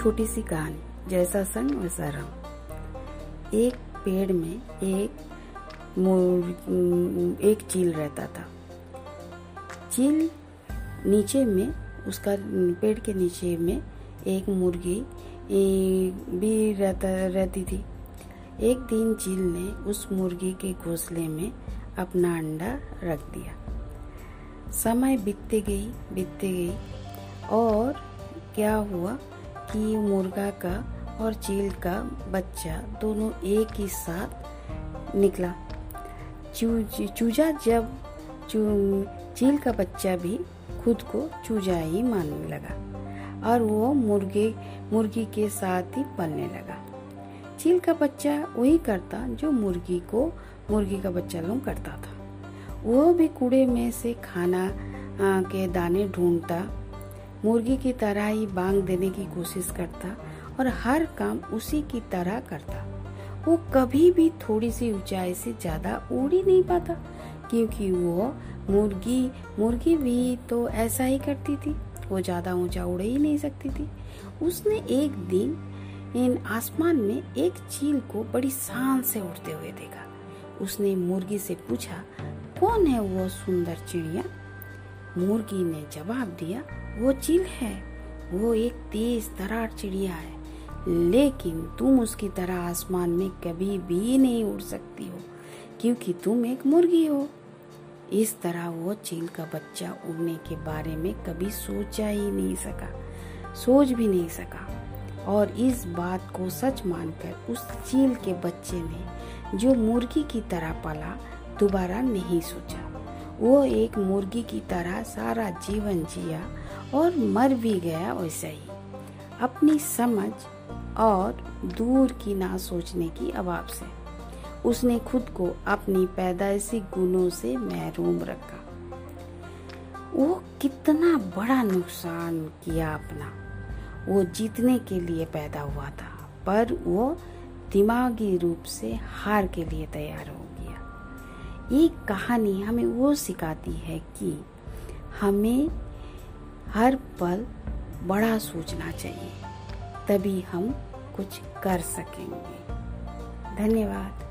छोटी सी कहानी, जैसा संग वैसा रंग। एक पेड़ में एक एक चील रहता था। चील नीचे में, उसका, पेड़ के नीचे में एक मुर्गी भी रहता, रहती थी। एक दिन चील ने उस मुर्गी के घोंसले में अपना अंडा रख दिया। समय बीतते गई बीतते गई, और क्या हुआ? कि मुर्गा का और चील का बच्चा दोनों एक ही साथ निकला। चूजा जब चील का बच्चा भी खुद को चूजा ही मानने लगा और वो मुर्गे, मुर्गी के साथ ही पलने लगा। चील का बच्चा वही करता जो मुर्गी को, मुर्गी का बच्चा लोग करता था। वो भी कूड़े में से खाना के दाने ढूंढता मुर्गी की तरह ही बांग देने की कोशिश करता और हर काम उसी की तरह करता। वो कभी भी थोड़ी सी ऊंचाई से ज़्यादा उड़ ही नहीं पाता, क्योंकि वो मुर्गी मुर्गी भी तो ऐसा ही करती थी। वो ज़्यादा ऊँचा उड़ ही नहीं सकती थी। उसने एक दिन इन आसमान में एक चील को बड़ी शान से उड़ते हुए देखा। उसने मुर्गी से पूछा, कौन है वो सुंदर चिड़िया? मुर्गी ने जवाब दिया, वो चील है, वो एक तेज तरार चिड़िया है, लेकिन तुम उसकी तरह आसमान में कभी भी नहीं उड़ सकती हो, क्योंकि तुम एक मुर्गी हो। इस तरह वो चील का बच्चा उड़ने के बारे में कभी सोचा ही नहीं सका, सोच भी नहीं सका। और इस बात को सच मानकर उस चील के बच्चे ने, जो मुर्गी की तरह पला, दोबारा नहीं सोचा। वो एक मुर्गी की तरह सारा जीवन जिया और मर भी गया वैसा ही। अपनी समझ और दूर की ना सोचने की अभाव से उसने खुद को अपनी पैदाइशी गुणों से महरूम रखा। वो कितना बड़ा नुकसान किया अपना। वो जीतने के लिए पैदा हुआ था, पर वो दिमागी रूप से हार के लिए तैयार हो ये कहानी हमें वो सिखाती है कि हमें हर पल बड़ा सोचना चाहिए, तभी हम कुछ कर सकेंगे। धन्यवाद।